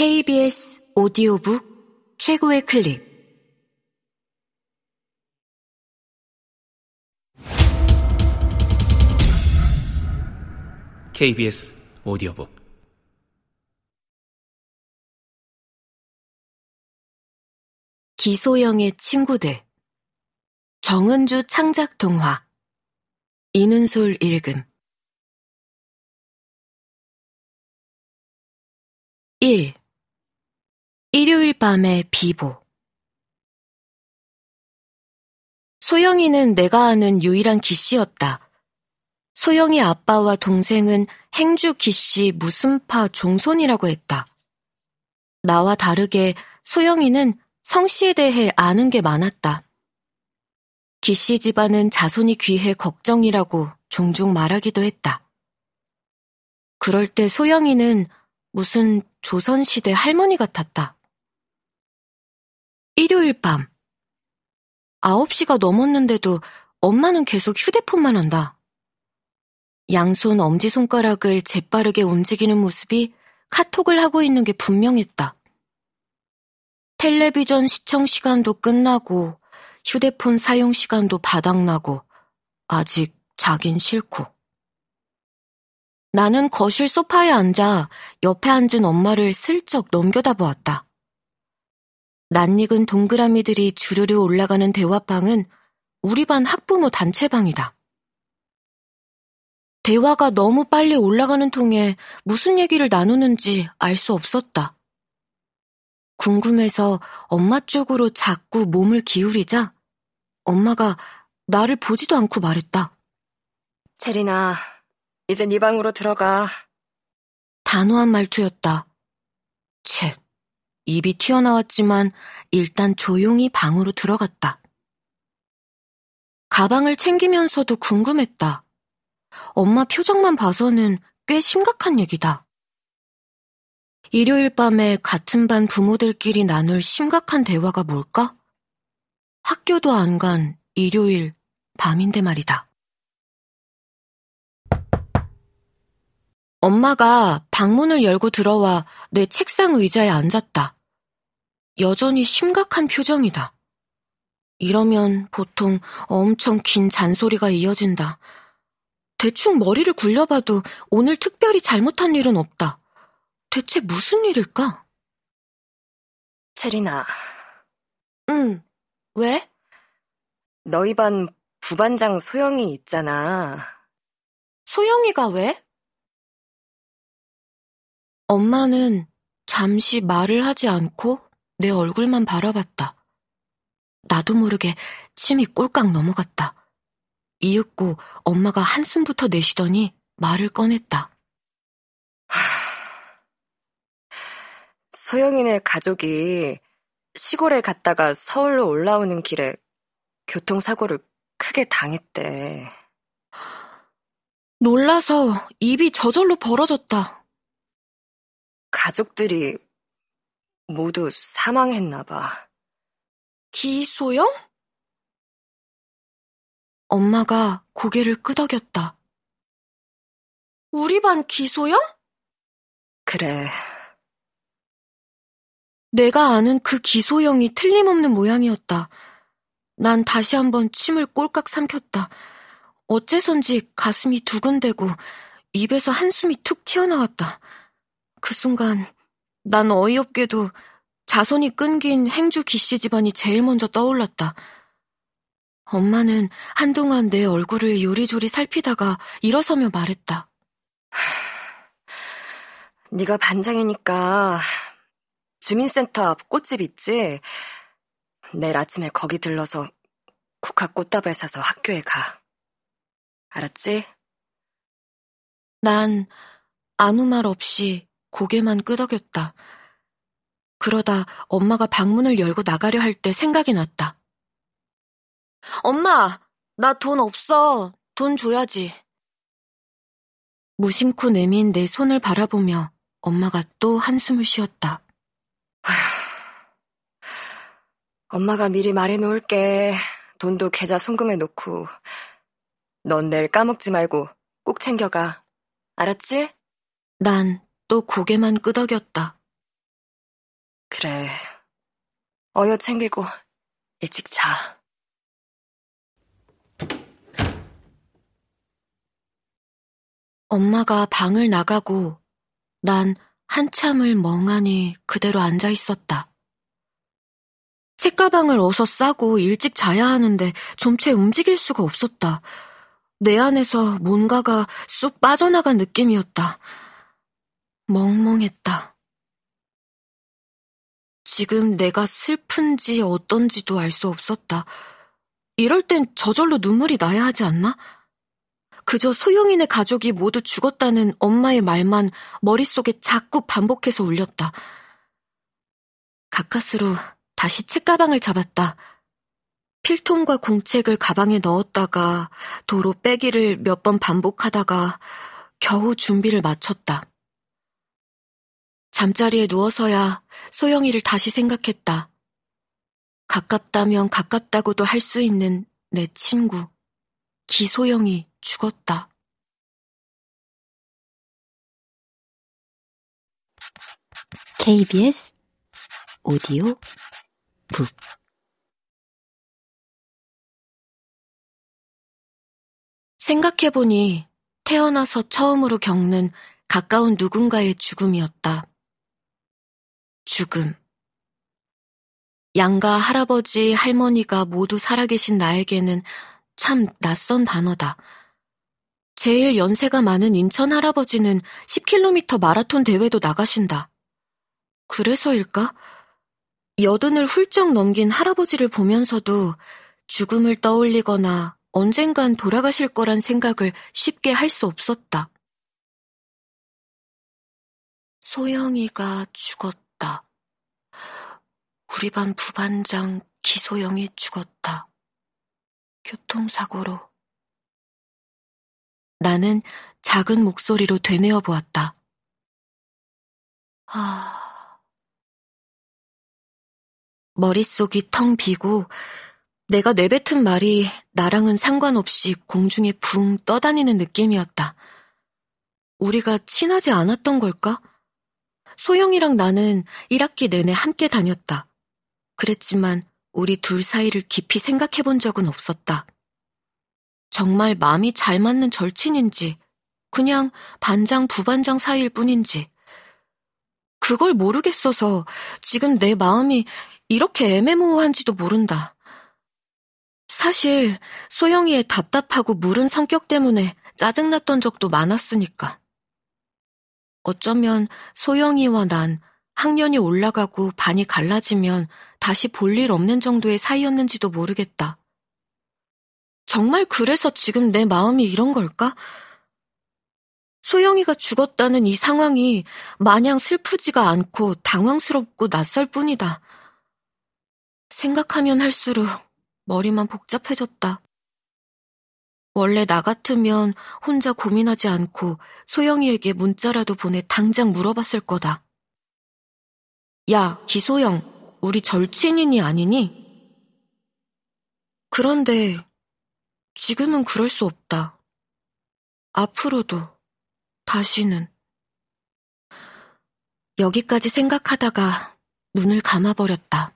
KBS 오디오북 최고의 클립. KBS 오디오북. 기소영의 친구들. 정은주 창작 동화. 이눈솔 읽음. 1. 일요일 밤의 비보 소영이는 내가 아는 유일한 기씨였다. 소영이 아빠와 동생은 행주 기씨 무슨파 종손이라고 했다. 나와 다르게 소영이는 성씨에 대해 아는 게 많았다. 기씨 집안은 자손이 귀해 걱정이라고 종종 말하기도 했다. 그럴 때 소영이는 무슨 조선시대 할머니 같았다. 일요일 밤. 9시가 넘었는데도 엄마는 계속 휴대폰만 한다. 양손 엄지손가락을 재빠르게 움직이는 모습이 카톡을 하고 있는 게 분명했다. 텔레비전 시청 시간도 끝나고 휴대폰 사용 시간도 바닥나고 아직 자긴 싫고. 나는 거실 소파에 앉아 옆에 앉은 엄마를 슬쩍 넘겨다 보았다. 낯익은 동그라미들이 주르르 올라가는 대화방은 우리 반 학부모 단체방이다. 대화가 너무 빨리 올라가는 통에 무슨 얘기를 나누는지 알 수 없었다. 궁금해서 엄마 쪽으로 자꾸 몸을 기울이자 엄마가 나를 보지도 않고 말했다. 체리나, 이제 네 방으로 들어가. 단호한 말투였다. 채, 입이 튀어나왔지만 일단 조용히 방으로 들어갔다. 가방을 챙기면서도 궁금했다. 엄마 표정만 봐서는 꽤 심각한 얘기다. 일요일 밤에 같은 반 부모들끼리 나눌 심각한 대화가 뭘까? 학교도 안 간 일요일 밤인데 말이다. 엄마가 방문을 열고 들어와 내 책상 의자에 앉았다. 여전히 심각한 표정이다. 이러면 보통 엄청 긴 잔소리가 이어진다. 대충 머리를 굴려봐도 오늘 특별히 잘못한 일은 없다. 대체 무슨 일일까? 체리나. 응. 왜? 너희 반 부반장 소영이 있잖아. 소영이가 왜? 엄마는 잠시 말을 하지 않고 내 얼굴만 바라봤다. 나도 모르게 침이 꼴깍 넘어갔다. 이윽고 엄마가 한숨부터 내쉬더니 말을 꺼냈다. 소영이네 가족이 시골에 갔다가 서울로 올라오는 길에 교통사고를 크게 당했대. 놀라서 입이 저절로 벌어졌다. 가족들이 모두 사망했나 봐. 기소영? 엄마가 고개를 끄덕였다. 우리 반 기소영? 그래. 내가 아는 그 기소영이 틀림없는 모양이었다. 난 다시 한번 침을 꼴깍 삼켰다. 어째선지 가슴이 두근대고 입에서 한숨이 툭 튀어나왔다. 그 순간 난 어이없게도 자손이 끊긴 행주 기씨 집안이 제일 먼저 떠올랐다. 엄마는 한동안 내 얼굴을 요리조리 살피다가 일어서며 말했다. 네가 반장이니까 주민센터 앞 꽃집 있지? 내일 아침에 거기 들러서 국화 꽃다발 사서 학교에 가. 알았지? 난 아무 말 없이 고개만 끄덕였다. 그러다 엄마가 방문을 열고 나가려 할 때 생각이 났다. 엄마, 나 돈 없어. 돈 줘야지. 무심코 내민 내 손을 바라보며 엄마가 또 한숨을 쉬었다. 엄마가 미리 말해놓을게. 돈도 계좌 송금해 놓고. 넌 내일 까먹지 말고 꼭 챙겨가. 알았지? 난 또 고개만 끄덕였다. 그래. 어여 챙기고 일찍 자. 엄마가 방을 나가고 난 한참을 멍하니 그대로 앉아 있었다. 책가방을 어서 싸고 일찍 자야 하는데 좀채 움직일 수가 없었다. 내 안에서 뭔가가 쑥 빠져나간 느낌이었다. 멍멍했다. 지금 내가 슬픈지 어떤지도 알 수 없었다. 이럴 땐 저절로 눈물이 나야 하지 않나? 그저 소영이네 가족이 모두 죽었다는 엄마의 말만 머릿속에 자꾸 반복해서 울렸다. 가까스로 다시 책가방을 잡았다. 필통과 공책을 가방에 넣었다가 도로 빼기를 몇 번 반복하다가 겨우 준비를 마쳤다. 잠자리에 누워서야 소영이를 다시 생각했다. 가깝다면 가깝다고도 할 수 있는 내 친구, 기소영이 죽었다. KBS 오디오 북 생각해보니 태어나서 처음으로 겪는 가까운 누군가의 죽음이었다. 죽음. 양가 할아버지, 할머니가 모두 살아계신 나에게는 참 낯선 단어다. 제일 연세가 많은 인천 할아버지는 10km 마라톤 대회도 나가신다. 그래서일까? 여든을 훌쩍 넘긴 할아버지를 보면서도 죽음을 떠올리거나 언젠간 돌아가실 거란 생각을 쉽게 할 수 없었다. 소영이가 죽었다. 우리 반 부반장 기소영이 죽었다. 교통사고로. 나는 작은 목소리로 되뇌어 보았다. 아... 머릿속이 텅 비고 내가 내뱉은 말이 나랑은 상관없이 공중에 붕 떠다니는 느낌이었다. 우리가 친하지 않았던 걸까? 소영이랑 나는 1학기 내내 함께 다녔다. 그랬지만 우리 둘 사이를 깊이 생각해 본 적은 없었다. 정말 마음이 잘 맞는 절친인지, 그냥 반장, 부반장 사이일 뿐인지. 그걸 모르겠어서 지금 내 마음이 이렇게 애매모호한지도 모른다. 사실 소영이의 답답하고 무른 성격 때문에 짜증났던 적도 많았으니까. 어쩌면 소영이와 난 학년이 올라가고 반이 갈라지면 다시 볼 일 없는 정도의 사이였는지도 모르겠다. 정말 그래서 지금 내 마음이 이런 걸까? 소영이가 죽었다는 이 상황이 마냥 슬프지가 않고 당황스럽고 낯설 뿐이다. 생각하면 할수록 머리만 복잡해졌다. 원래 나 같으면 혼자 고민하지 않고 소영이에게 문자라도 보내 당장 물어봤을 거다. 야, 기소영, 우리 절친이니 아니니? 그런데 지금은 그럴 수 없다. 앞으로도, 다시는. 여기까지 생각하다가 눈을 감아버렸다.